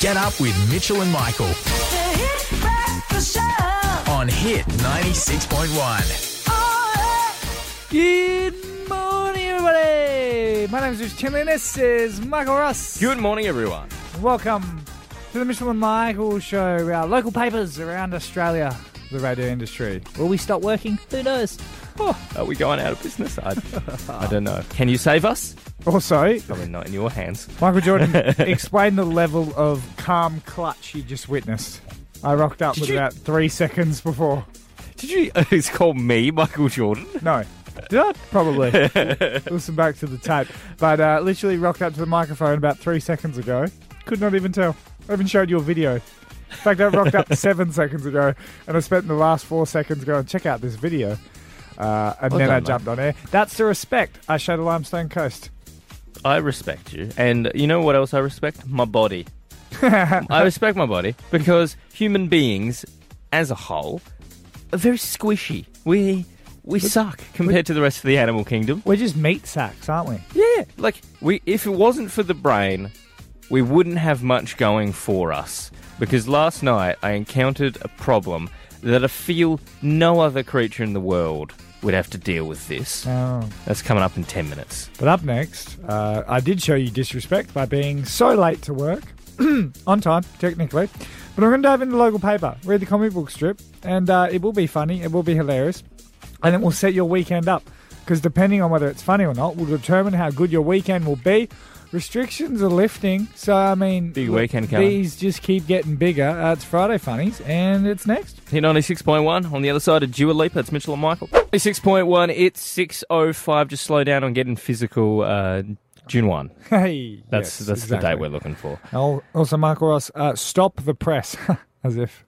Get up with Mitchell and Michael The Hit Breakfast Show. on Hit 96.1. Good morning, everybody. My name is Rich Chinley, and this is Michael Ross. Good morning, everyone. Welcome to the Mitchell and Michael Show, our local papers around Australia, the radio industry. Will we stop working? Who knows? Oh, are we going out of business? I, I don't know. Can you save us? Also, Probably not in your hands. Michael Jordan, explain the level of calm clutch you just witnessed. I rocked up Did with you- about three seconds before. Did you? It's called me, Michael Jordan. No. Did I? Probably. Listen back to the tape. But uh, literally rocked up to the microphone about three seconds ago. Could not even tell. I even showed you a video. In fact, I rocked up seven seconds ago, and I spent the last four seconds going, check out this video. Uh, and Well then done, I mate. jumped on air. That's the respect I show the Limestone Coast. I respect you, and you know what else I respect? My body. I respect my body because human beings, as a whole, are very squishy. We we suck compared to the rest of the animal kingdom. We're just meat sacks, aren't we? Yeah, like we if it wasn't for the brain, we wouldn't have much going for us. Because last night I encountered a problem that I feel no other creature in the world would have to deal with this. Oh. That's coming up in 10 minutes. But up next, uh, I did show you disrespect by being so late to work. on time, technically. But I'm going to dive into the local paper, read the comic book strip, and uh, it will be funny, it will be hilarious, and it will set your weekend up. Because depending on whether it's funny or not, will determine how good your weekend will be. Restrictions are lifting, so I mean, Big weekend coming. These just keep getting bigger. Uh, it's Friday funnies, and it's next. Hit 96.1 on the other side of Dua Lipa. It's Mitchell and Michael. 96.1, it's 6.05. Just slow down on getting physical. Uh, June 1. Hey, That's yes, that's the date we're looking for. Also, Michael Ross, uh, stop the press, as if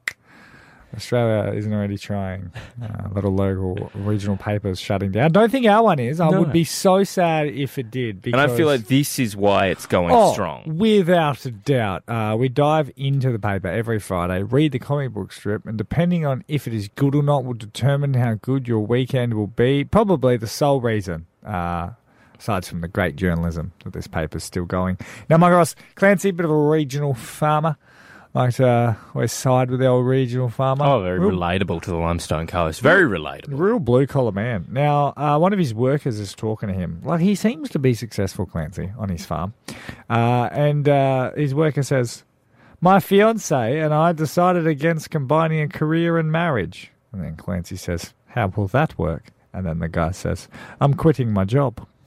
Australia isn't already trying. Uh, little local regional papers shutting down. Don't think our one is. I No. would be so sad if it did. Because, And I feel like this is why it's going oh, strong. without a doubt, uh, we dive into the paper every Friday, read the comic book strip, and depending on if it is good or not, will determine how good your weekend will be. Probably the sole reason. Uh, Aside from the great journalism that this paper's still going. Now, my Ross, Clancy, a bit of a regional farmer. Like uh, always side with the old regional farmer. Oh, very real, relatable to the Limestone Coast. Very relatable. real blue collar man. Now, uh, one of his workers is talking to him. Like he seems to be successful, Clancy, on his farm. Uh, and uh, his worker says, "My fiance and I decided against combining a career and marriage." And then Clancy says, "How will that work?" And then the guy says, "I'm quitting my job."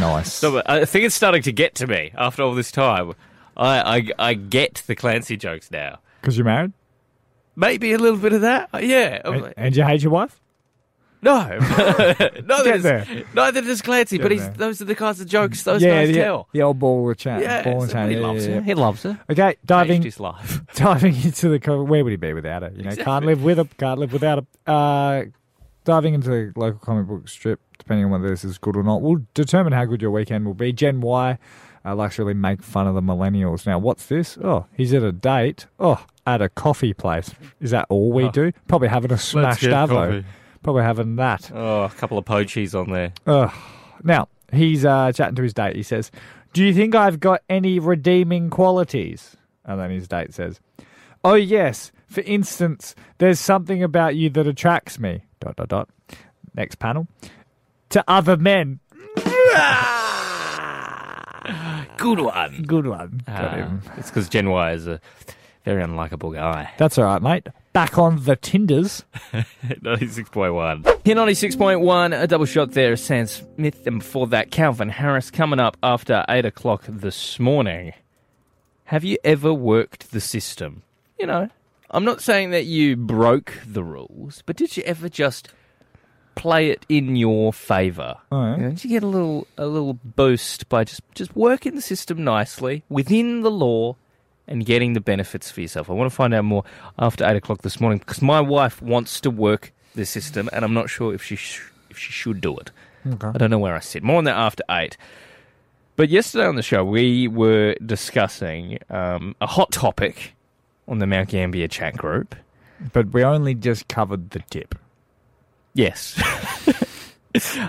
nice. So I think it's starting to get to me after all this time. I, I, I get the Clancy jokes now. Because you're married Maybe a little bit of that. Uh, Yeah. And, and you hate your wife. no. neither, does, neither does Clancy, Get but he's, there. those are the kinds of jokes those yeah, guys the, tell. the old ball of chat. Yeah, ball and so chain. he Yeah, loves yeah, her. He loves her. Okay, Changed diving his life. diving into the where would he be without her? You know, Exactly. can't live with her, can't live without her. Uh, diving into the local comic book strip, depending on whether this is good or not, will determine how good your weekend will be. Gen Y uh, likes to really make fun of the millennials. Now, what's this? Oh, he's at a date. Oh, at a coffee place. Is that all we Oh. do? Probably having a smashed avo. coffee. Probably having that. Oh, a couple of poachies on there. Ugh. Now, he's uh, chatting to his date. He says, Do you think I've got any redeeming qualities? And then his date says, Oh, yes. For instance, there's something about you that attracts me. Dot, dot, dot. Next panel. To other men. Good one. Good one. Got Ah, him. it's because Gen Y is a very unlikable guy. That's all right, mate. Back on the Tinders. 96.1. Here, 96.1, a double shot there, Sam Smith, and before that, Calvin Harris coming up after 8 o'clock this morning. Have you ever worked the system? You know, I'm not saying that you broke the rules, but did you ever just play it in your favour? Right. You know, did you get a little a little boost by just just working the system nicely within the law and getting the benefits for yourself? I want to find out more after eight o'clock this morning because my wife wants to work the system, and I'm not sure if she sh- if she should do it. Okay. I don't know where I sit. More on that after eight. But yesterday on the show, we were discussing um, a hot topic on the Mount Gambier chat group. But we only just covered the tip. Yes.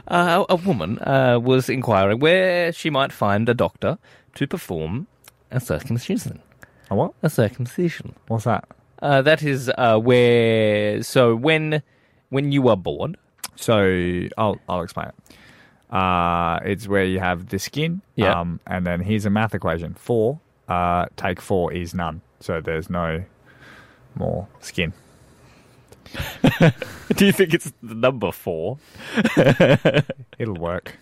Uh, a woman uh, was inquiring where she might find a doctor to perform a circumcision. A what? A circumcision. What's that? Uh, that is uh, where. So when when you are born, So I'll I'll explain it. Uh, it's where you have the skin. Yeah. Um, and then here's a math equation: four. Uh, take four is none. So there's no more skin. do you think it's the number four? It'll work.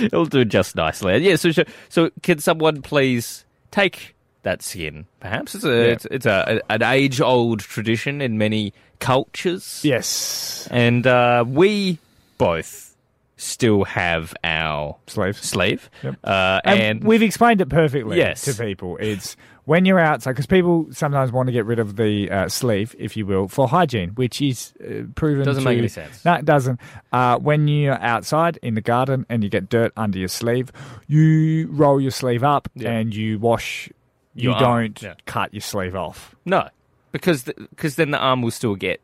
It'll do just nicely. Yeah. So so, so can someone please take that skin? Perhaps it's a Yeah. it's, it's a, an age old tradition in many cultures. Yes. And uh, we both still have our Sleeve. sleeve. Yep. Uh, And, and we've explained it perfectly Yes. to people. It's when you're outside, because people sometimes want to get rid of the uh, sleeve, if you will, for hygiene, which is uh, proven Doesn't to- make any sense. No, it doesn't. Uh, when you're outside in the garden and you get dirt under your sleeve, you roll your sleeve up Yeah. and you wash. You Your don't yeah. cut your sleeve off. no, because because then the arm will still get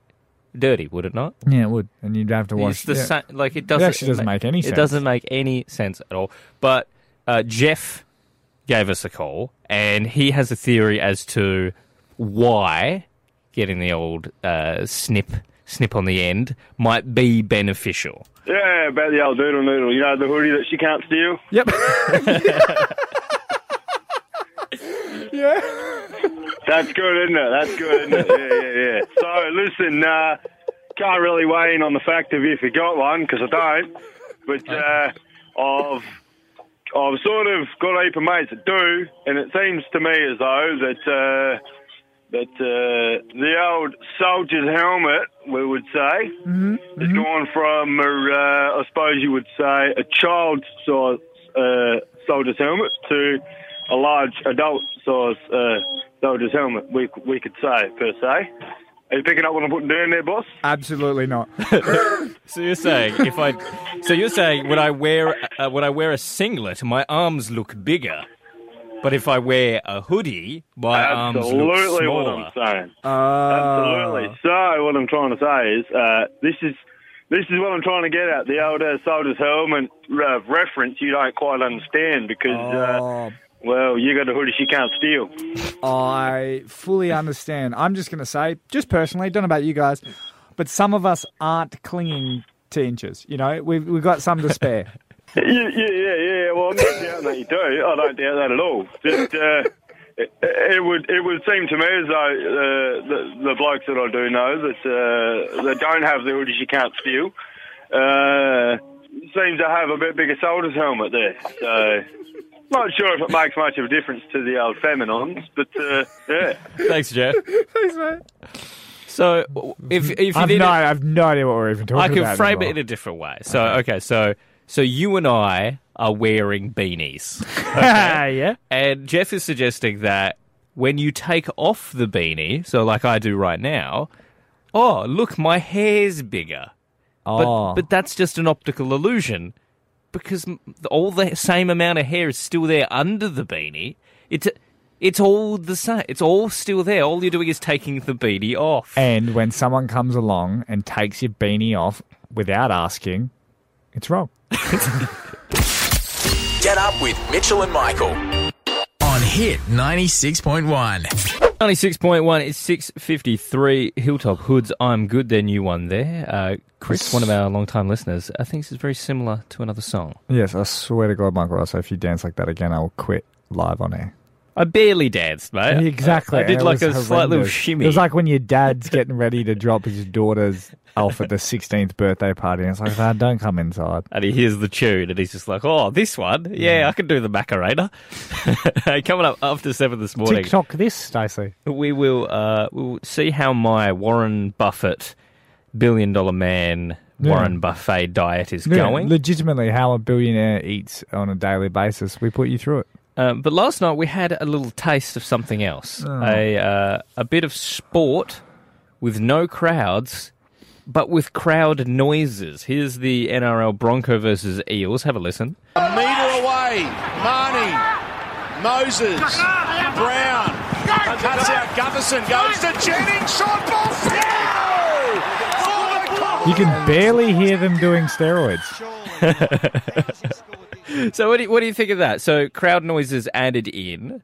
dirty, would it not? Yeah, it would, and you'd have to wash. It's the yeah. same. Like it doesn't. actually doesn't make any It sense. doesn't make any sense at all. But uh, Jeff gave us a call, and he has a theory as to why getting the old uh, snip snip on the end might be beneficial. Yeah, about the old doodle noodle. You know, the hoodie that she can't steal? Yep. yeah. That's good, isn't it? That's good, isn't it? Yeah, yeah, yeah. So, listen, uh, can't really weigh in on the fact of if you got one, because I don't. But uh, I've, I've sort of got a heap of mates that do, and it seems to me as though that uh, that uh, the old soldier's helmet, we would say, has gone from, uh, I suppose you would say, a child size uh, soldier's helmet to a large adult size uh, soldier's helmet. We we could say per se. Are you picking up what I'm putting down there, boss? Absolutely not. So you're saying if I, so you're saying when I wear uh, when I wear a singlet, my arms look bigger, but if I wear a hoodie, my arms look smaller. Absolutely what. I'm saying. Uh, Absolutely. So what I'm trying to say is, uh, this is this is what I'm trying to get at. The old uh, soldier's helmet uh, reference you don't quite understand because, uh, Oh, well, you got a hoodie she can't steal. I fully understand. I'm just going to say, just personally, don't know about you guys, but some of us aren't clinging to inches. You know, we've we've got some to spare. Yeah, yeah, yeah, yeah. Well, I'm not doubting that you do. I don't doubt that at all. Just, uh, it, it would it would seem to me as though uh, the, the blokes that I do know that uh, that don't have the hoodies you can't steal uh, seem to have a bit bigger soldier's helmet there. So. Not sure if it makes much of a difference to the old feminines, but uh, yeah. Thanks, Jeff. Thanks, mate. So if if you I've need no, it- I've no idea what we're even talking I about. I can frame it in a different way. So okay, so so you and I are wearing beanies, yeah. and Jeff is suggesting that when you take off the beanie, so like I do right now, oh look, my hair's bigger. But Oh, but that's just an optical illusion because all the same amount of hair is still there under the beanie. It's it's all the same. It's all still there. All you're doing is taking the beanie off. and when someone comes along and takes your beanie off without asking, it's wrong. Get up with Mitchell and Michael on Hit 96.1. 96.1 is 653 Hilltop Hoods. I'm good. Their new one there. Uh, Chris, one of our long-time listeners, I think this is very similar to another song. Yes, I swear to God, Michael. So if you dance like that again, I will quit live on air. I barely danced, mate. Exactly. I, I did it like a was slight little shimmy. It was like when your dad's getting ready to drop his daughter's off at the 16th birthday party. And it's like, Dad, don't come inside. and he hears the tune, and he's just like, "Oh, this one, yeah, I can do the Macarena." Hey, Coming up after seven this morning, TikTok this, Stacey. we will uh, we'll see how my Warren Buffett billion dollar man Yeah. Warren Buffett diet is Yeah, going. legitimately, how a billionaire eats on a daily basis. We put you through it. Um, but last night we had a little taste of something else. A uh, a bit of sport with no crowds, but with crowd noises. Here's the NRL Bronco versus Eels. Have a listen. A metre away, Marnie, Moses, Brown, cuts out Gutherson, goes to Jennings, short ball, foul! You can barely hear them doing steroids. So what do you, what do you think of that? So crowd noises added in.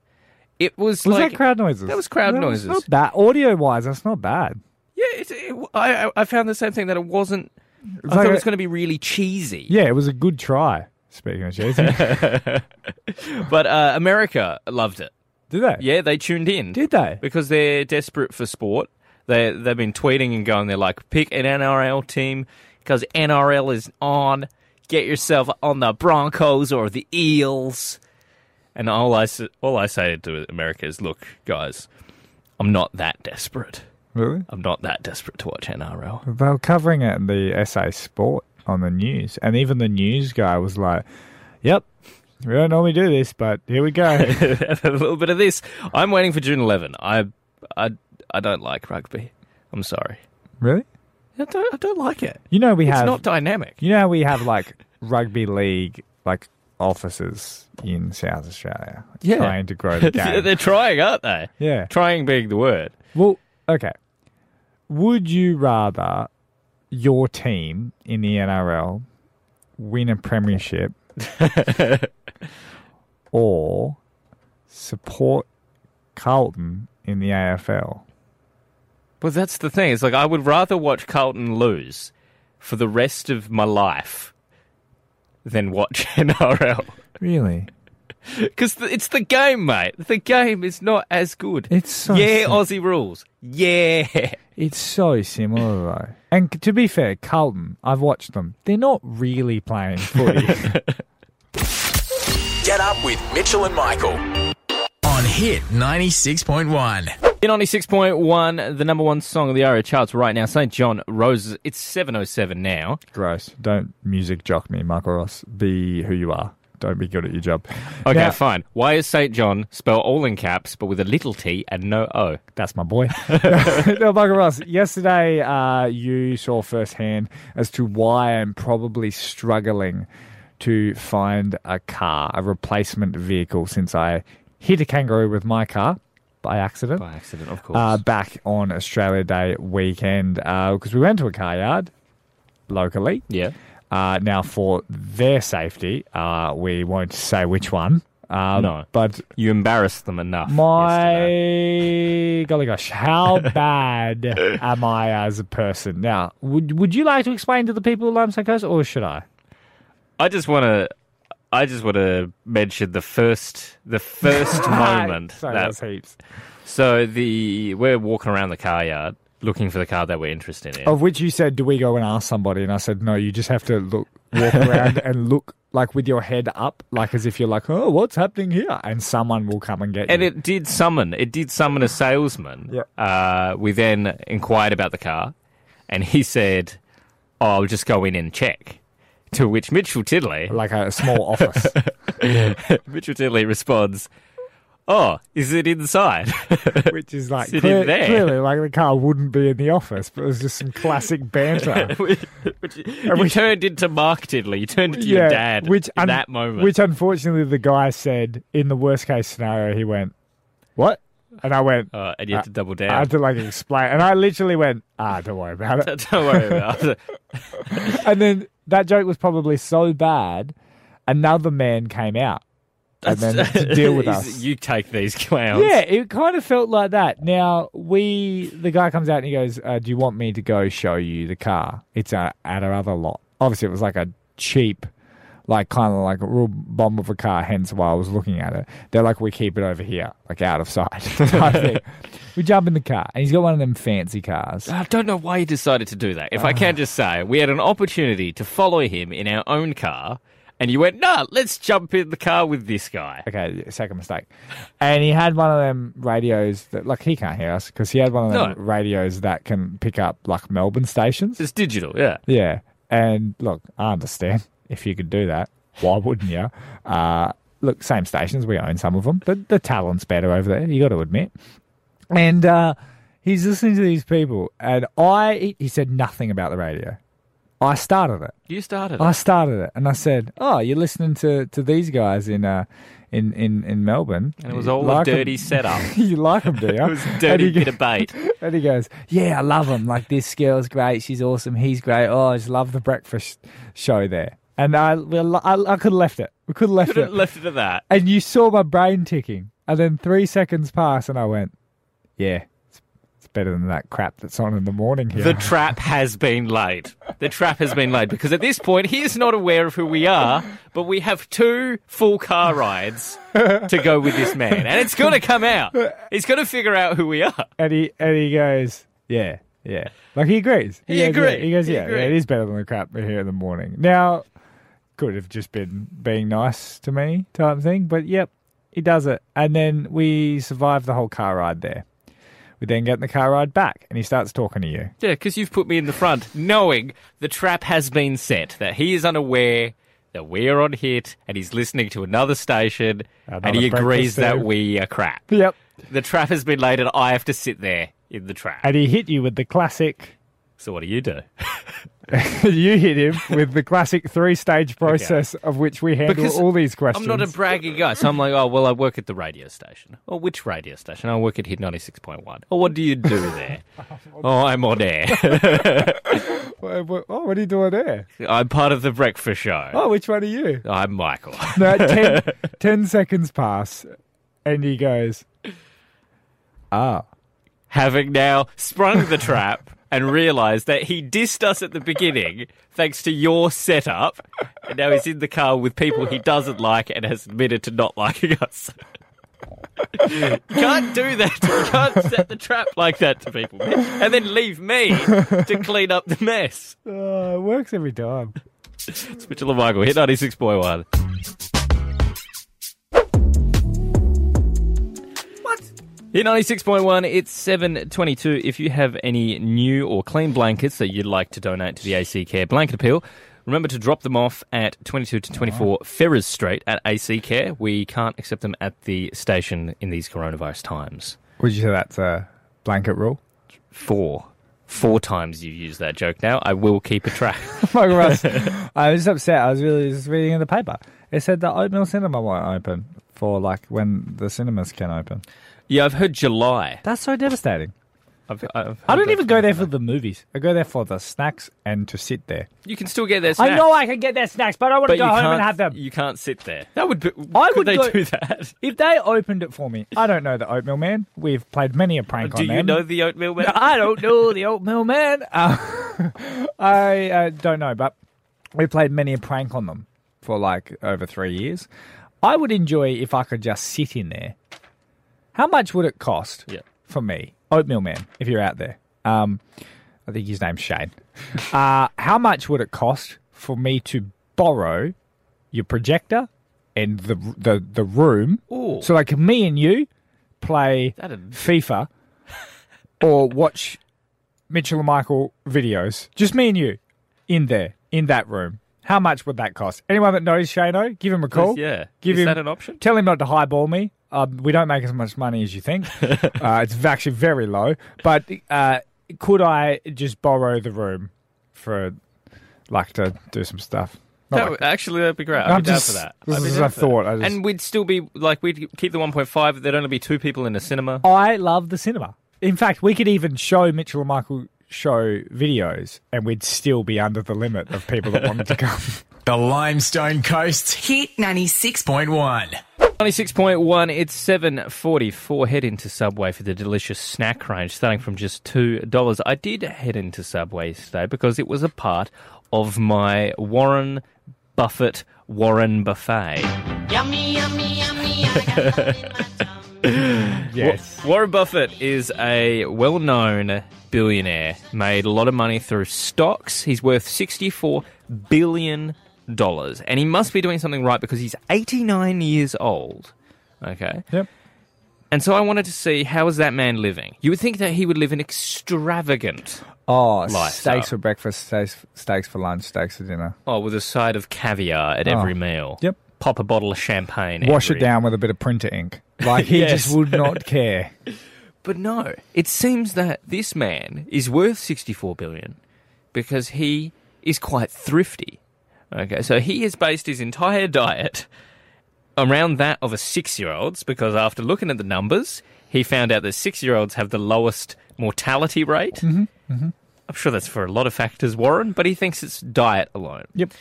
It was, Was like that crowd noises? That was crowd No, noises. It's not bad. Audio wise, that's not bad. Yeah, it, it, I I- I found the same thing that it wasn't. I like thought it a- was going to be really cheesy. Yeah, it was a good try. Speaking of cheesy, But uh, America loved it. did they? Yeah, they tuned in. Did they? Because they're desperate for sport. They they've been tweeting and going. They're like, pick an NRL team because NRL is on. Get yourself on the Broncos or the Eels. And all I s- all I say to America is, look, guys, I'm not that desperate. Really? I'm not that desperate to watch NRL. They were covering it in the SA Sport on the news, and even the news guy was like, "Yep, we don't normally do this, but here we go." a little bit of this. I'm waiting for June 11. I I I don't like rugby. I'm sorry. really? I don't I don't like it. You know we It's have. not dynamic. you know how we have like rugby league like offices in South Australia, Yeah. trying to grow the game. They're trying, aren't they? yeah. Trying being the word. Well, okay. Would you rather your team in the NRL win a premiership or support Carlton in the AFL? Well, that's the thing. It's like I would rather watch Carlton lose for the rest of my life than watch NRL. Really? Because it's the game, mate. The game is not as good. It's so yeah, sim- Aussie rules. Yeah. It's so similar though. And to be fair, Carlton, I've watched them. They're not really playing footy. Get up with Mitchell and Michael on Hit 96.1. In 96.1, the number one song of the ARIA charts right now, St. John Roses. It's 7.07 now. Gross. Don't music jock me, Michael Ross. Be who you are. Don't be good at your job. Okay, Now- fine. Why is St. John spelled all in caps but with a little t and no O? That's my boy. no, Michael Ross, yesterday uh, you saw firsthand as to why I'm probably struggling to find a car, a replacement vehicle, since I hit a kangaroo with my car by accident. By accident, of course. Uh, back on Australia Day weekend because we went to a car yard locally. yeah. Uh, now, for their safety, uh, we won't say which one. Um, No. But You embarrassed them enough. my yesterday. golly gosh, how bad am I as a person? Now, would would you like to explain to the people of Lime Coast, or should I? I just want to. I just want to mention the first, the first moment. Sorry, that- that's heaps. so the we're walking around the car yard looking for the car that we're interested in. Of which you said, do we go and ask somebody? And I said, no, you just have to look, walk around and look like with your head up, like as if you're like, oh, what's happening here? And someone will come and get And you. it did summon. It did summon a salesman. Yeah. Uh, we then inquired about the car, and he said, oh, "I'll just go in and check." To which Mitchell Tiddley, like a small office. Mitchell Tiddley responds, "Oh, is it inside?" which is like clear- clearly like the car wouldn't be in the office, but it was just some classic banter. which, which, you turned into Mark Tiddley. You turned into your dad which in un- that moment. Which unfortunately the guy said in the worst case scenario, he went, "What?" And I went, uh, and you had to double down. I had to like explain, and I literally went, "Ah, don't worry about it." Don't worry about it. and then that joke was probably so bad, another man came out, and then to deal with us. You take these clowns. Yeah, it kind of felt like that. Now we, the guy comes out and he goes, uh, "Do you want me to go show you the car? It's uh, at our other lot." Obviously, it was like a cheap, like kind of like a real bomb of a car. Hence why I was looking at it. They're like, "We keep it over here, like out of sight." type thing. We jump in the car, and he's got one of them fancy cars. I don't know why he decided to do that. If I can just say, we had an opportunity to follow him in our own car, and you went, nah, let's jump in the car with this guy. Okay, second mistake. And he had one of them radios that, like, he can't hear us because he had one of them No. radios that can pick up like Melbourne stations. It's digital, yeah. Yeah. And look, I understand if you could do that. Why wouldn't you? Uh, look, same stations. We own some of them. But the talent's better over there. You got to admit. And uh, he's listening to these people. And I, he- he said nothing about the radio. I started it. You started. I started it, and I said, "Oh, you're listening to, to these guys in uh in in, in Melbourne, And it was all like a 'em?" dirty setup. you like them, do you? It was a dirty bit of bait. and he goes, "Yeah, I love them. Like this girl's great. She's awesome. He's great. Oh, I just love the breakfast show there." And I, well, I, I could have left it. We could have left Could have it. left it at that. and you saw my brain ticking, and then three seconds pass, and I went, "Yeah, better than that crap that's on in the morning here." The trap has been laid. The trap has been laid because at this point he is not aware of who we are, but we have two full car rides to go with this man, and it's going to come out. He's going to figure out who we are. and he and he goes, "Yeah, yeah." Like he agrees. He goes, agreed. Yeah. He goes, He "Yeah, yeah, it is better than the crap hear in the morning." Now, could have just been being nice to me type thing, but yep, he does it, and then we survive the whole car ride there. We then get in the car ride back, and he starts talking to you. Yeah, because you've put me in the front, knowing the trap has been set, that he is unaware that we're on hit, and he's listening to another station, and he agrees breakfast that food. we are crap. Yep. The trap has been laid, and I have to sit there in the trap. And he hit you with the classic. So what do you do? you hit him with the classic three-stage process of which we handle Because all these questions. I'm not a braggy guy, so I'm like, oh, well, I work at the radio station. Oh, which radio station? I work at Hit 96.1. Oh, what do you do there? oh, I'm on air. Oh, what are you doing there? I'm part of the breakfast show. Oh, which one are you? I'm Michael. No, ten, 10 seconds pass, and he goes, "Ah, Having now sprung the trap and realised that he dissed us at the beginning thanks to your setup, and now he's in the car with people he doesn't like and has admitted to not liking us. You can't do that. You can't set the trap like that to people, and then leave me to clean up the mess. oh, it works every time." It's Mitchell and Michael, hit 96.1. Hit 96.1, it's 722. If you have any new or clean blankets that you'd like to donate to the AC Care Blanket Appeal, remember to drop them off at 22 to 24 Ferrers Street at AC Care. We can't accept them at the station in these coronavirus times. Would you say that's a blanket rule? Four. Four times you've used that joke now. I will keep a track. Oh Russ, I was upset. I was really just reading in the paper. It said the Oatmill Cinema won't open for like when the cinemas can open. Yeah, I've heard July. That's so devastating. I've, I've I don't even go there for the movies. I go there for the snacks and to sit there. You can still get their I know I can get their snacks, but I want but to go you home can't, and have them. You can't sit there. That would be. I could would they go- do that? If they opened it for me, I don't know the Oatmill Man. We've played many a prank on them. Do on you know the oatmill man? I don't know the Oatmill Man. Uh, I uh, don't know, but we played many a prank on them for like over three years. I would enjoy if I could just sit in there. How much would it cost Yeah. for me, Oatmill Man, if you're out there? Um, I think his name's Shane. Uh, how much would it cost for me to borrow your projector and the the the room? Ooh. So like me and you play That'd- FIFA or watch Mitchell and Michael videos. Just me and you in there, in that room. How much would that cost? Anyone that knows Shano, give him a call. Yeah. Give Is him, that an option? Tell him not to highball me. Um, we don't make as much money as you think. uh, it's actually very low. But uh, could I just borrow the room for, like, to do some stuff? Not That like- would, actually, that'd be great. I'd I'm be down for that. this I'd be is down a for that. thought, I just- And we'd still be like we'd keep the 1.5. There'd only be two people in a cinema. I love the cinema. In fact, we could even show Mitchell and Michael show videos, and we'd still be under the limit of people that wanted to come. The Limestone Coast Hit 96. 6.1. 96.1, it's 7.44. Head into Subway for the delicious snack range, starting from just $2. I did head into Subway today because it was a part of my Warren Buffett Warren Buffett. Yummy, yummy, yummy. I got in my yes. Wa- Warren Buffett is a well known billionaire, made a lot of money through stocks. He's worth $64 billion. Dollars, and he must be doing something right because he's 89 years old. Okay. Yep. And so I wanted to see how is that man living. You would think that he would live an extravagant, Oh, Lifestyle. steaks for breakfast, steaks, steaks for lunch, steaks for dinner. oh, with a side of caviar at every oh. meal. Yep. Pop a bottle of champagne. Wash every- it down with a bit of printer ink. Like he Yes. just would not care. But no, it seems that this man is worth 64 billion because he is quite thrifty. Okay, so he has based his entire diet around that of a six year old's because after looking at the numbers, he found out that six year olds have the lowest mortality rate. Mm-hmm, I'm sure that's for a lot of factors, Warren, but he thinks it's diet alone. Yep.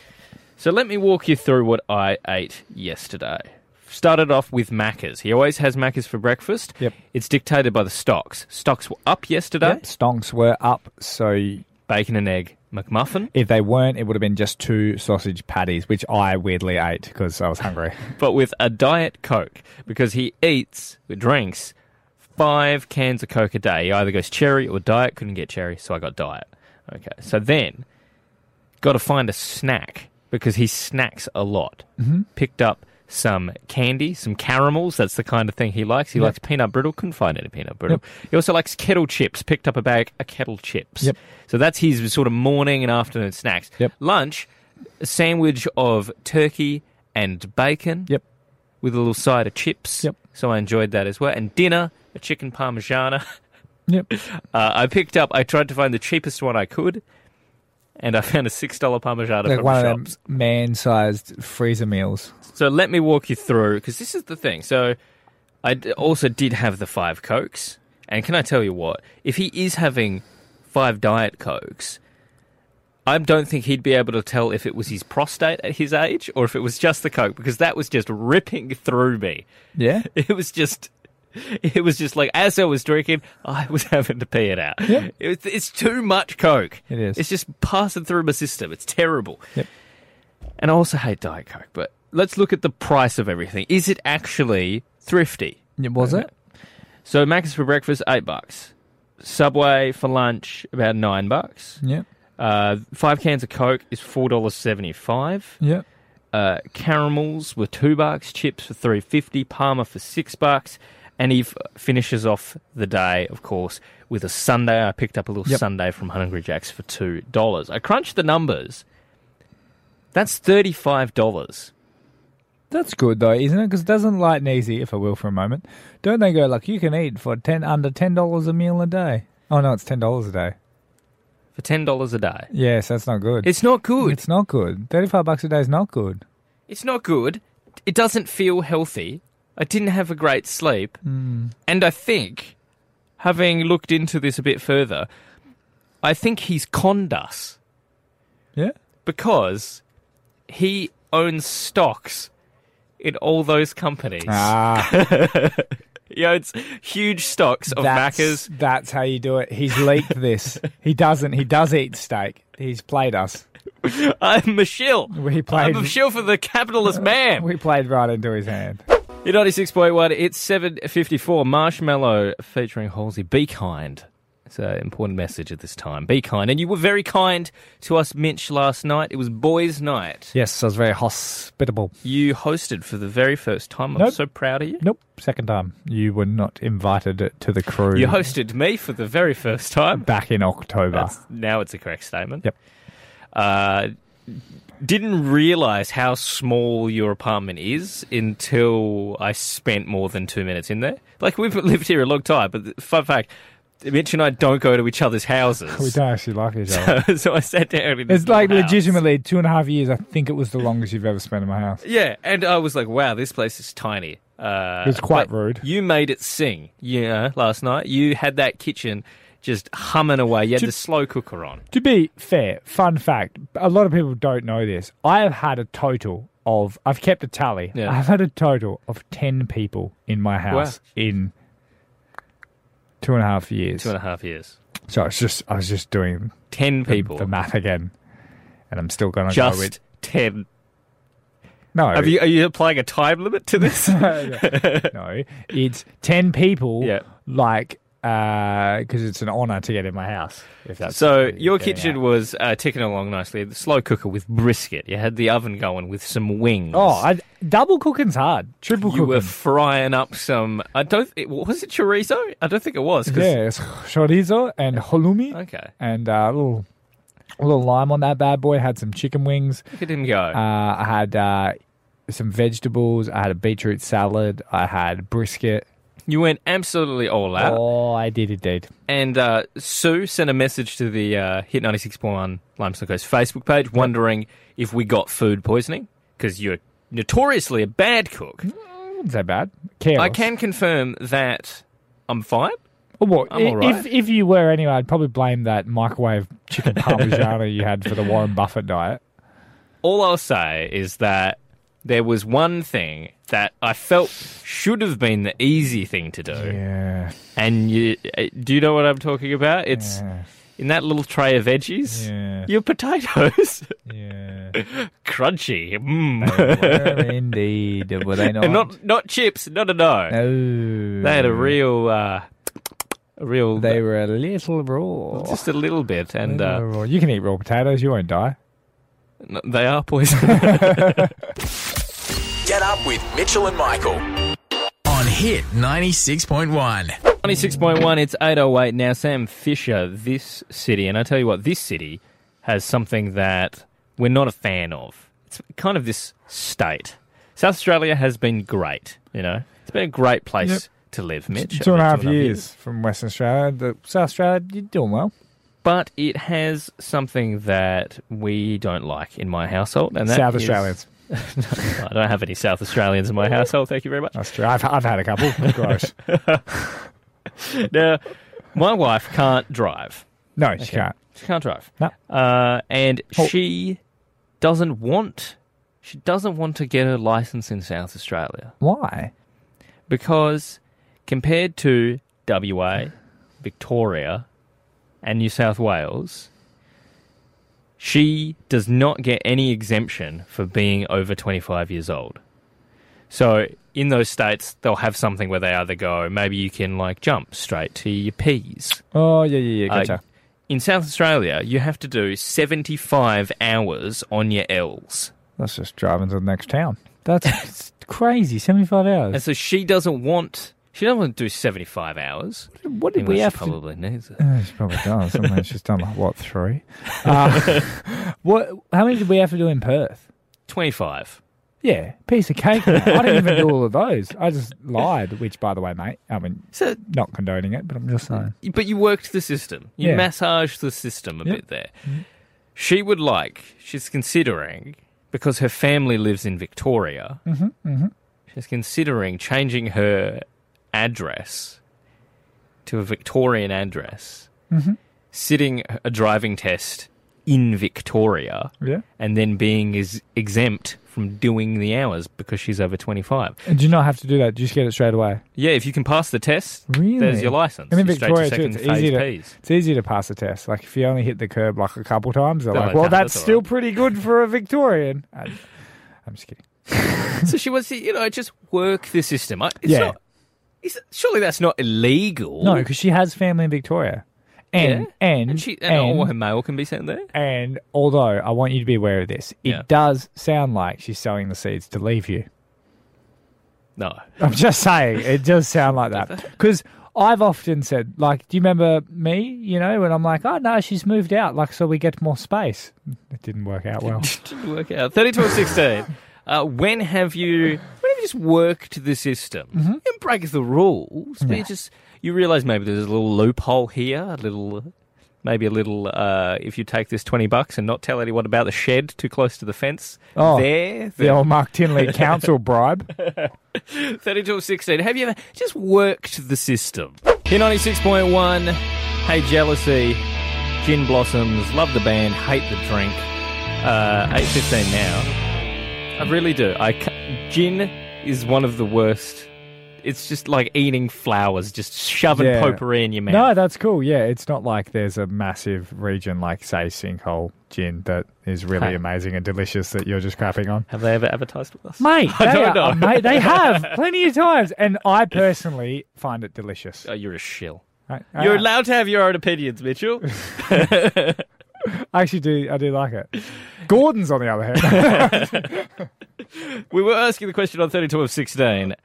So let me walk you through what I ate yesterday. Started off with Macca's. He always has Macca's for breakfast. Yep. It's dictated by the stocks. Stocks were up yesterday. Yep. Stonks were up, so Bacon and egg McMuffin. if they weren't, it would have been just two sausage patties, which I weirdly ate because I was hungry. but with a diet coke because he eats drinks five cans of coke a day. He either goes cherry or diet. Couldn't get cherry, so I got diet. Okay, so then got to find a snack because he snacks a lot. Mm-hmm. Picked up some candy, some caramels. That's the kind of thing he likes. He Yep. likes peanut brittle. Couldn't find any peanut brittle. He also likes kettle chips. Picked up a bag of kettle chips. Yep. So that's his sort of morning and afternoon snacks. Yep. Lunch, a sandwich of turkey and bacon Yep. with a little side of chips. Yep. So I enjoyed that as well. And dinner, a chicken parmigiana. Yep. Uh, I picked up. I tried to find the cheapest one I could, and I found a six dollar parmigiana like from one of shops. them man-sized freezer meals. So let me walk you through because this is the thing. So I d- also did have the five cokes, and can I tell you what? If he is having five diet cokes. I don't think he'd be able to tell if it was his prostate at his age or if it was just the coke because that was just ripping through me. Yeah. It was just, it was just like as I was drinking, I was having to pee it out. Yeah. It was, it's too much coke. It is. It's just passing through my system. It's terrible. Yep. And I also hate Diet Coke. But let's look at the price of everything. Is it actually thrifty? Was it? So Macca's for breakfast, eight bucks. Subway for lunch, about nine bucks. Yeah. Uh, five cans of Coke is four dollars seventy-five. Yeah. Uh, caramels were two bucks, chips for three fifty, Parma for six bucks, and he f- finishes off the day, of course, with a sundae. I picked up a little Yep. sundae from Hungry Jack's for two dollars. I crunched the numbers. That's thirty-five dollars. That's good though, isn't it? Because it doesn't light and easy, if I will, for a moment. Don't they go like you can eat for ten under ten dollars a meal a day? Oh no, it's ten dollars a day. for ten dollars a day. Yes, that's not good. It's not good. It's not good. Thirty-five bucks a day is not good. It's not good. It doesn't feel healthy. I didn't have a great sleep. And I think, having looked into this a bit further, I think he's conned us Yeah. because he owns stocks in all those companies. Ah, He owns huge stocks of that's, Macca's. that's how you do it. He's leaked this. He doesn't. He does eat steak. He's played us. I'm Michelle. We played. I'm Michelle for the capitalist man. We played right into his hand. You're 96.1, it's 7.54. Marshmello featuring Halsey. Be kind. It's an important message at this time. Be kind. And you were very kind to us, Minch, last night. It was boys' night. Yes, I was very hospitable. You hosted for the very first time. I'm Nope. so proud of you. Nope, second time. You were not invited to the crew. You hosted me for the very first time. back in October. That's, now it's a correct statement. Yep. Uh, didn't realize how small your apartment is until I spent more than two minutes in there. Like we've lived here a long time, but fun fact, Mitch and I don't go to each other's houses. we don't actually like each other. so I sat down in It's like house. legitimately two and a half years. I think it was the longest you've ever spent in my house. Yeah, and I was like, wow, this place is tiny. Uh, It's quite rude. You made it sing, Yeah, last night. You had that kitchen just humming away. You had To- the slow cooker on. To be fair, fun fact: a lot of people don't know this. I have had a total of. I've kept a tally. Yeah. I've had a total of ten people in my house in two and a half years. Two and a half years. So I was just, I was just doing Ten the, people. the math again, and I'm still going to just go with ten. no. Have you, are you applying a time limit to this? no, it's ten people. Yeah. like because it's an honor to get in my house. If that's so your kitchen at. was uh, ticking along nicely. The slow cooker with brisket. You had the oven going with some wings. Oh, I, double cooking's hard. Triple you cooking. were frying up some. I don't. It, was it chorizo? I don't think it was. 'cause- yeah, it's chorizo and halloumi. Okay. and uh, a little a little lime on that bad boy. Had some chicken wings. Look at him go. Uh, I had uh, some vegetables. I had a beetroot salad. I had brisket. You went absolutely all out. Oh, I did indeed. And uh, Sue sent a message to the uh, Hit 96.1 Limestone Coast Facebook page wondering if we got food poisoning because you're notoriously a bad cook. Not so bad. Careless. I can confirm that I'm fine. Oh, well, I'm all right. If if you were anyway, I'd probably blame that microwave chicken parmigiana you had for the Warren Buffett diet. All I'll say is that there was one thing that I felt should have been the easy thing to do. Yeah. And you, uh, do you know what I'm talking about? It's Yeah. in that little tray of veggies. Yeah. Your potatoes, Yeah. crunchy, mm. Indeed. Were they not? and not not chips. No, no, no. No. They had a real, uh, a real, They were a little raw. just a little bit, and Little uh, raw. You can eat raw potatoes. You won't die. they are poison. Get up with Mitchell and Michael on Hit 96.1. 96.1, it's 808 now. Sam Fischer, this city, and I tell you what, this city has something that we're not a fan of. It's kind of this state. South Australia has been great, you know. It's been a great place Yep. to live, Mitch. Two and a over half years from Western Australia. The South Australia, you're doing well. But it has something that we don't like in my household. and that South is- Australians. I don't have any South Australians in my household, thank you very much. That's true. I've, I've had a couple. Gross. Now, my wife can't drive. No, she can't. She can't drive. No. Uh, and Oh. she doesn't want she doesn't want to get her license in South Australia Why? because compared to WA, Victoria, and New South Wales, she does not get any exemption for being over 25 years old. So in those states, they'll have something where they either go, maybe you can like jump straight to your P's. Oh, yeah, yeah, yeah. Uh, in South Australia, you have to do 75 hours on your L's. That's just driving to the next town. That's crazy. 75 hours. And so she doesn't want she doesn't want to do 75 hours. What did we have she to probably needs it. Uh, she probably does. I mean, she's done like what three? Uh, what? How many did we have to do in Perth? 25. Yeah, piece of cake. mate. I didn't even do all of those. I just lied. Which, by the way, mate, I mean, So not condoning it, but I'm just saying. but you worked the system. You Yeah. massaged the system a Yep. bit there. She would like she's considering because her family lives in Victoria. Mm-hmm, mm-hmm. She's considering changing her address to a Victorian address, Mhm. sitting a driving test in Victoria, Yeah. and then being is exempt from doing the hours because she's over 25. And do you not have to do that? Do you just get it straight away? Yeah, if you can pass the test, Really? there's your license. And in You're Victoria to too, it's easy to Ps. it's easy to pass the test. Like if you only hit the curb like a couple times, they're like, "Well, "Ah, that's, that's still right." pretty good for a Victorian." I, I'm just kidding. so she wants to, you know, just work the system. I- It's Yeah. not, is, surely that's not illegal. No, because she has family in Victoria, and Yeah. and and, she, and, all her mail can be sent there. And although I want you to be aware of this, it Yeah. does sound like she's sowing the seeds to leave you. No. I'm just saying, it does sound like that. Because I've often said, like, do you remember me, you know, when I'm like, oh, no, she's moved out, like, so we get more space. It didn't work out well. Didn't work out. 32 or 16. Uh, when have you when work to the system? Mm-hmm. Don't break the rules, but you just you realise maybe there's a little loophole here, a little maybe a little uh, if you take this 20 bucks and not tell anyone about the shed too close to the fence Oh, there, the old Mark Tinley council bribe. 32 or 16. Have you ever just worked the system? Here 96.1, Hey Jealousy, Gin Blossoms, love the band, hate the drink. Uh, 8.15 now. I really do. I Gin is one of the worst. It's just like eating flowers, just shoving Yeah. potpourri in your mouth. No, that's cool. Yeah, it's not like there's a massive region like, say, Sinkhole Gin that is really Hey. amazing and delicious that you're just crapping on. Have they ever advertised with us? Mate, I they, don't are- mate, they have plenty of times, and I personally find it delicious. Oh, you're a shill. Right? You're allowed to have your own opinions, Mitchell. I actually do. I do like it. Gordon's on the other hand. We were asking the question on 32 of 16.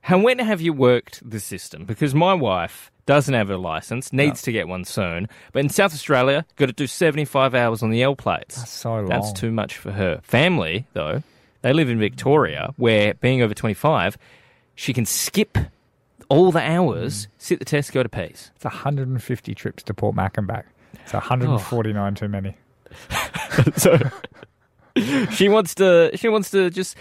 How when have you worked the system? Because my wife doesn't have a license, needs to get one soon. But in South Australia, got to do 75 hours on the L plates. That's so long. That's too much for her. Family, though, they live in Victoria, where being over 25, she can skip all the hours, mm. sit the test, go to peace. It's 150 trips to Port Mac and back. It's 149 too many. so she wants to she wants to just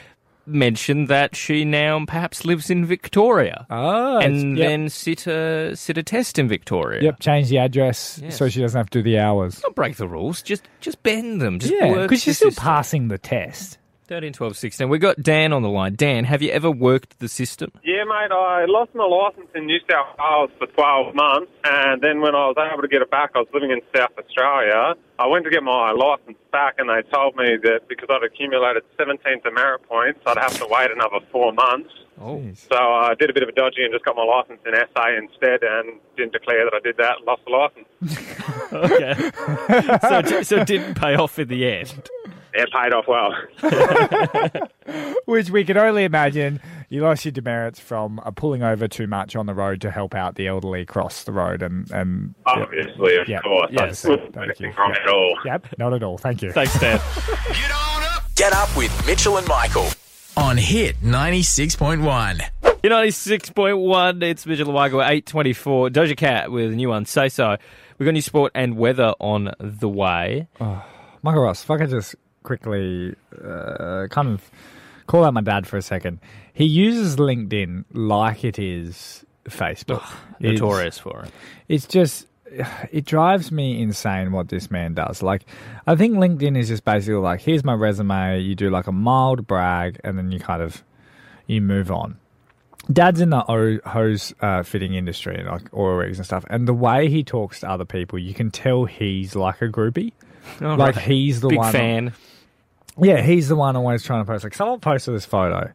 mention that she now perhaps lives in Victoria. Oh, and yep. then sit a sit a test in Victoria. Yep, change the address Yes. so she doesn't have to do the hours. Not break the rules, just just bend them. Just Yeah, because she's still system. passing the test. 13, 12, 16. We've got Dan on the line. Dan, have you ever worked the system? Yeah, mate, I lost my licence in New South Wales for 12 months, and then when I was able to get it back, I was living in South Australia. I went to get my licence back, and they told me that because I'd accumulated 17 demerit points, I'd have to wait another four months. Oh. So I did a bit of a dodgy and just got my licence in SA instead, and didn't declare that I did that and lost the licence. Okay. so, so it didn't pay off in the end. It paid off well. Which we can only imagine you lost your demerits from uh, pulling over too much on the road to help out the elderly cross the road and. and Obviously, of Yep. course. Yes. I wasn't Thank you. wrong at all. Yep, not at all. Thank you. Thanks, Dan. Get up with Mitchell and Michael on Hit 96.1. You're 96.1. It's Mitchell and Michael at 824. Doja Cat with a new one, Say So. We've got new sport and weather on the way. Michael Ross, if I could just quickly uh, kind of call out my dad for a second. He uses LinkedIn like it is Facebook. It's- Notorious for it. it's just it drives me insane what this man does. Like, I think LinkedIn is just basically like, here's my resume. You do like a mild brag, and then you kind of you move on. Dad's in the hose uh, fitting industry, like oil rigs and stuff, and the way he talks to other people, you can tell he's like a groupie. All like right. he's the Big one. fan. Yeah, he's the one always trying to post. Like someone posted this photo.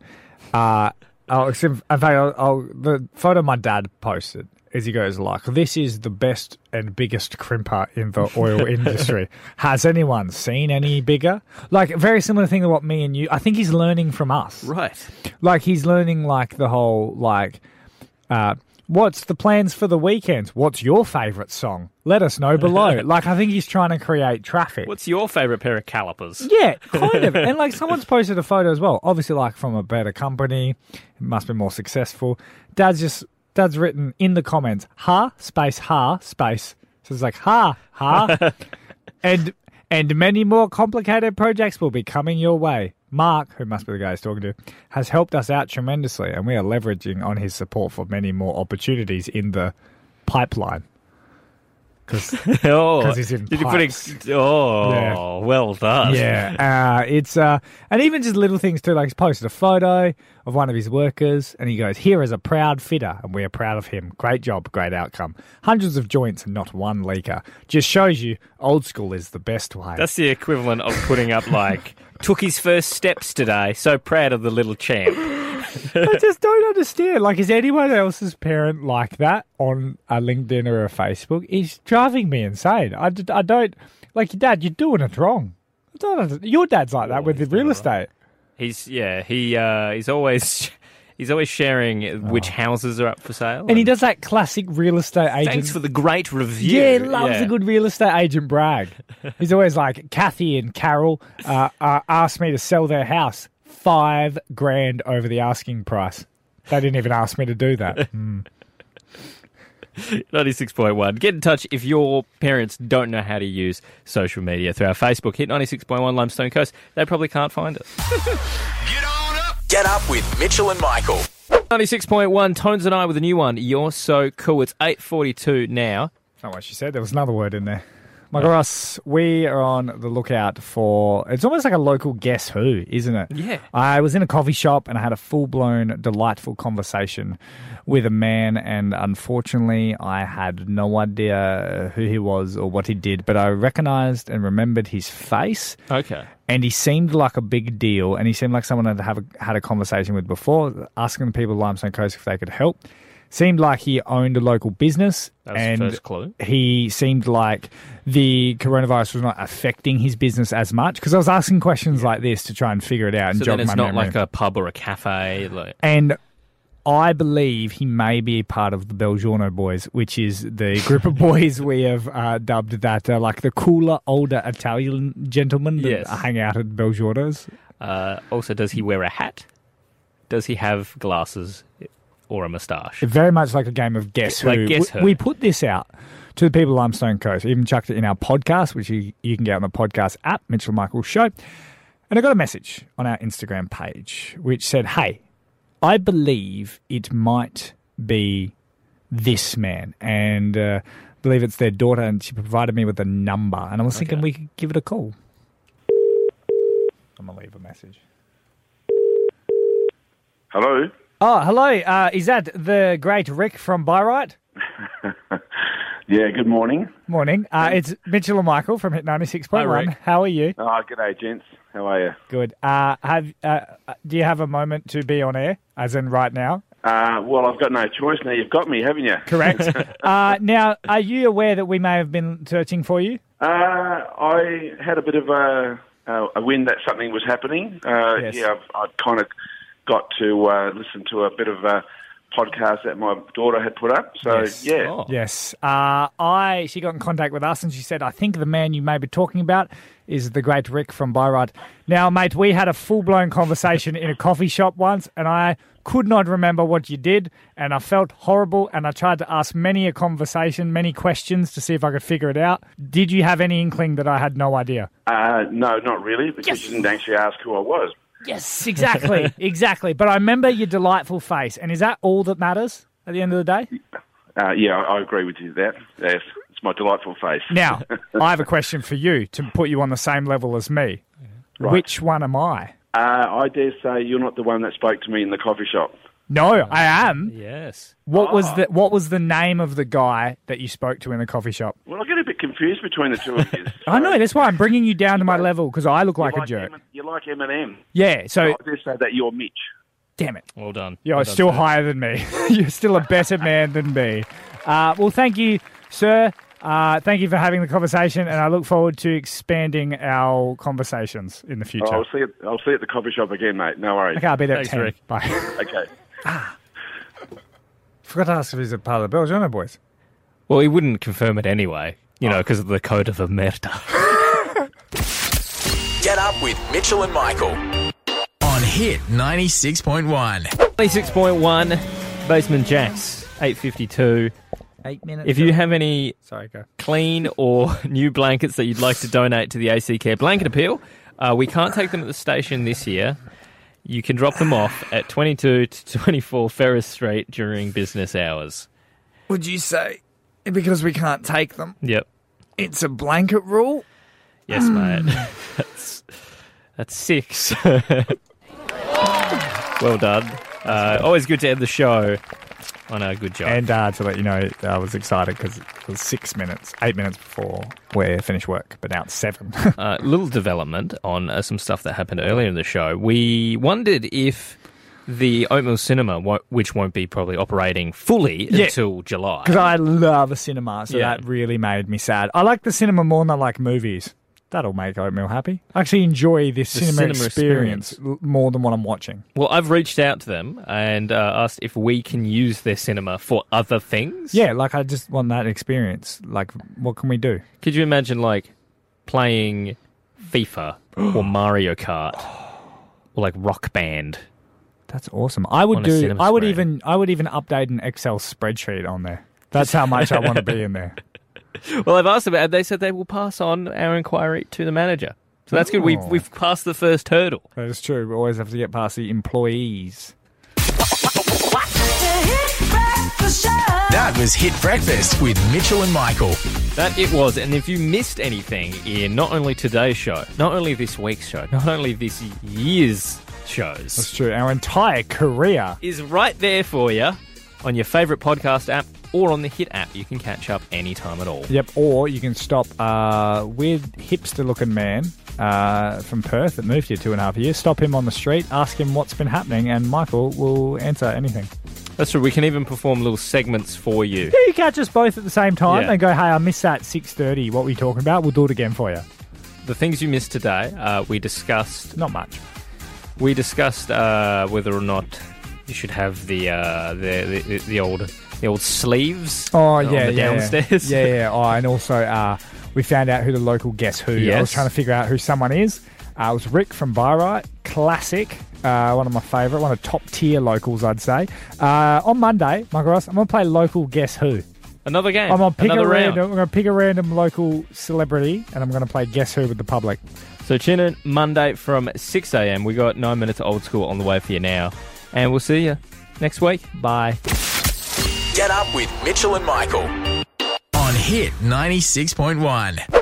Uh, oh, except- in fact, I'll, I'll, the photo my dad posted is he goes like, "This is the best and biggest crimper in the oil industry. Has anyone seen any bigger?" Like very similar thing to what me and you. I think he's learning from us. Right. Like he's learning like the whole like. Uh, What's the plans for the weekend? What's your favourite song? Let us know below. like, I think he's trying to create traffic. What's your favourite pair of calipers? Yeah, kind of. and like someone's posted a photo as well. Obviously, like from a better company, it must be more successful. Dad's just dad's written in the comments, ha space ha space. So it's like ha ha, and and many more complicated projects will be coming your way. Mark, who must be the guy he's talking to, has helped us out tremendously, and we are leveraging on his support for many more opportunities in the pipeline. Because oh, 'Cause he's in did you put pipes. it? Oh, Yeah. well done. Yeah, uh, it's uh, and even just little things too. Like he's posted a photo of one of his workers, and he goes, "Here is a proud fitter, and we are proud of him. Great job, great outcome. Hundreds of joints and not one leaker. Just shows you old school is the best way." That's the equivalent of putting up like took his first steps today. So proud of the little champ. I just don't understand. Like, is anyone else's parent like that on a LinkedIn or a Facebook? It's driving me insane. I, d- I don't like your dad. You're doing it wrong. I don't your dad's like that with the real estate. He's yeah. He uh, he's always he's always sharing which houses are up for sale. Oh. And he does that classic real estate agent. Thanks for the great review. Yeah, he loves Yeah. a good real estate agent brag. He's always like, Kathy and Carol uh, uh, asked me to sell their house five grand over the asking price. They didn't even ask me to do that. Hmm. 96.1. Get in touch if your parents don't know how to use social media through our Facebook. Hit 96.1 Limestone Coast. They probably can't find it. Get up with Mitchell and Michael. 96.1 Tones and I with a new one. You're so cool. It's 8.42 now. That's not what she said. There was another word in there. Michael Ross, we are on the lookout for. It's almost like a local Guess Who, isn't it? Yeah. I was in a coffee shop and I had a full blown, delightful conversation with a man, and unfortunately, I had no idea who he was or what he did, but I recognized and remembered his face. Okay. and he seemed like a big deal, and he seemed like someone I'd have a, had a conversation with before, asking the people of Limestone Coast if they could help. Seemed like he owned a local business, That was the and first clue. he seemed like the coronavirus was not affecting his business as much. Because I was asking questions like this to try and figure it out and So jog then it's my not memory. like a pub or a cafe. Like, And I believe he may be part of the Belgiano boys, which is the group of boys we have uh, dubbed that uh, like the cooler, older Italian gentlemen that Yes. hang out at Belgianos. uh, also, does he wear a hat? Does he have glasses or a moustache. Very much like a game of Guess Like Who. Guess we, Who. we put this out to the people of Limestone Coast. Even chucked it in our podcast, which you, you can get on the podcast app, Mitchell Michael Show. And I got a message on our Instagram page which said, Hey, I believe it might be this man. And uh, I believe it's their daughter, and she provided me with a number. And I was thinking we could give it a call. I'm going to leave a message. Hello. Oh, hello. Uh, is that the great Rick from Byright? Yeah. Good morning. Morning. Uh, it's Mitchell and Michael from Hit Hi, 96.1. Rick. How are you? Oh, good day, gents. How are you? Good. Uh, have uh, Do you have a moment to be on air, as in right now? Uh, well, I've got no choice now. You've got me, haven't you? Correct. uh, now, are you aware that we may have been searching for you? Uh, I had a bit of a, a, a win that something was happening. Uh, Yes. Yeah, I've, I'd kind of got to uh, listen to a bit of a podcast that my daughter had put up. So, Yes. yeah. Oh. Yes. Uh, I. She got in contact with us and she said, I think the man you may be talking about is the great Rick from Byright. Now, mate, we had a full blown conversation in a coffee shop once and I could not remember what you did and I felt horrible and I tried to ask many a conversation, many questions to see if I could figure it out. Did you have any inkling that I had no idea? Uh, no, not really, because you didn't actually ask who I was. Yes, exactly. exactly. But I remember your delightful face. And is that all that matters at the end of the day? Uh, yeah, I, I agree with you that. Yes, it's my delightful face. Now, I have a question for you to put you on the same level as me. Which one am I? uh, I dare say you're not the one that spoke to me in the coffee shop. No, I am. Yes. What was the What was the name of the guy that you spoke to in the coffee shop? Well, I get a bit confused between the two of you. I know. That's why I'm bringing you down to my level because I look like you a jerk. M- you like Eminem. Yeah. So, I dare say that you're Mitch. damn it. Well done. You're Well done, still sir. higher than me. You're still a better man than me. Uh, well, thank you, sir. Uh, thank you for having the conversation, and I look forward to expanding our conversations in the future. I'll see you. I'll see you at the coffee shop again, mate. No worries. Okay, I'll be there Thanks, at 10. Rick. Bye. Okay. Forgot to ask if he's a part of the Belgiano boys. Well, he wouldn't confirm it anyway, you know, because of the code of Omerta. Get up with Mitchell and Michael on Hit 96.1. 96.1, Basement Jaxx, 852. Eight minutes. If you have any Sorry, go. clean or new blankets that you'd like to donate to the AC Care Blanket Appeal, uh, we can't take them at the station this year. You can drop them off at 22 to 24 Ferrers Street during business hours. Would you say, because we can't take them, Yep. it's a blanket rule? Yes, mate. That's, that's six. well done. Uh, always good to end the show on a good job. And uh, to let you know, I was excited because it was six minutes, eight minutes before we finished work, but now it's seven. uh, little development on uh, some stuff that happened earlier in the show. We wondered if the Oatmill Cinema, which won't be probably operating fully Yeah. until July. Because I love a cinema, so Yeah. that really made me sad. I like the cinema more than I like movies. That'll make Oatmill happy. I actually enjoy this The cinema, cinema experience, l- more than what I'm watching. Well, I've reached out to them and uh, asked if we can use their cinema for other things. Yeah, like I just want that experience. Like, what can we do? Could you imagine, like, playing FIFA or Mario Kart or, like, Rock Band? That's awesome. I would do. I would screen. even. I would even update an Excel spreadsheet on there. That's how much I want to be in there. Well, I've asked about it. They said they will pass on our inquiry to the manager. So that's good. We've, Oh. we've passed the first hurdle. That is true. We always have to get past the employees. The Hit Breakfast Show. That was Hit Breakfast with Mitchell and Michael. That it was. And if you missed anything in not only today's show, not only this week's show, not only this year's shows, That's true. Our entire career. is right there for you on your favourite podcast app or on the Hit app. You can catch up anytime at all. Yep. Or you can stop uh, with hipster-looking man uh, from Perth that moved here two and a half years. Stop him on the street, ask him what's been happening, and Michael will answer anything. That's true. We can even perform little segments for you. Yeah, you catch us both at the same time Yeah. and go, "Hey, I missed that six thirty. What were you talking about? We'll do it again for you." The things you missed today, uh, we discussed. Not much. We discussed uh, whether or not you should have the uh, the, the the old the old sleeves. Oh on yeah, the yeah, downstairs. Yeah, yeah. Oh, and also uh, we found out who the local Guess Who. I was trying to figure out who someone is. Uh, it was Rick from Byright, classic. Uh, one of my favourite, one of top tier locals, I'd say. Uh, on Monday, Michael Ross, I'm going to play local Guess Who. Another game. I'm going to pick Another a round. random. I'm going to pick a random local celebrity, and I'm going to play Guess Who with the public. So tune in Monday from 6 a.m. We got nine minutes of old school on the way for you now. And we'll see you next week. Bye. Get up with Mitchell and Michael on Hit 96.1.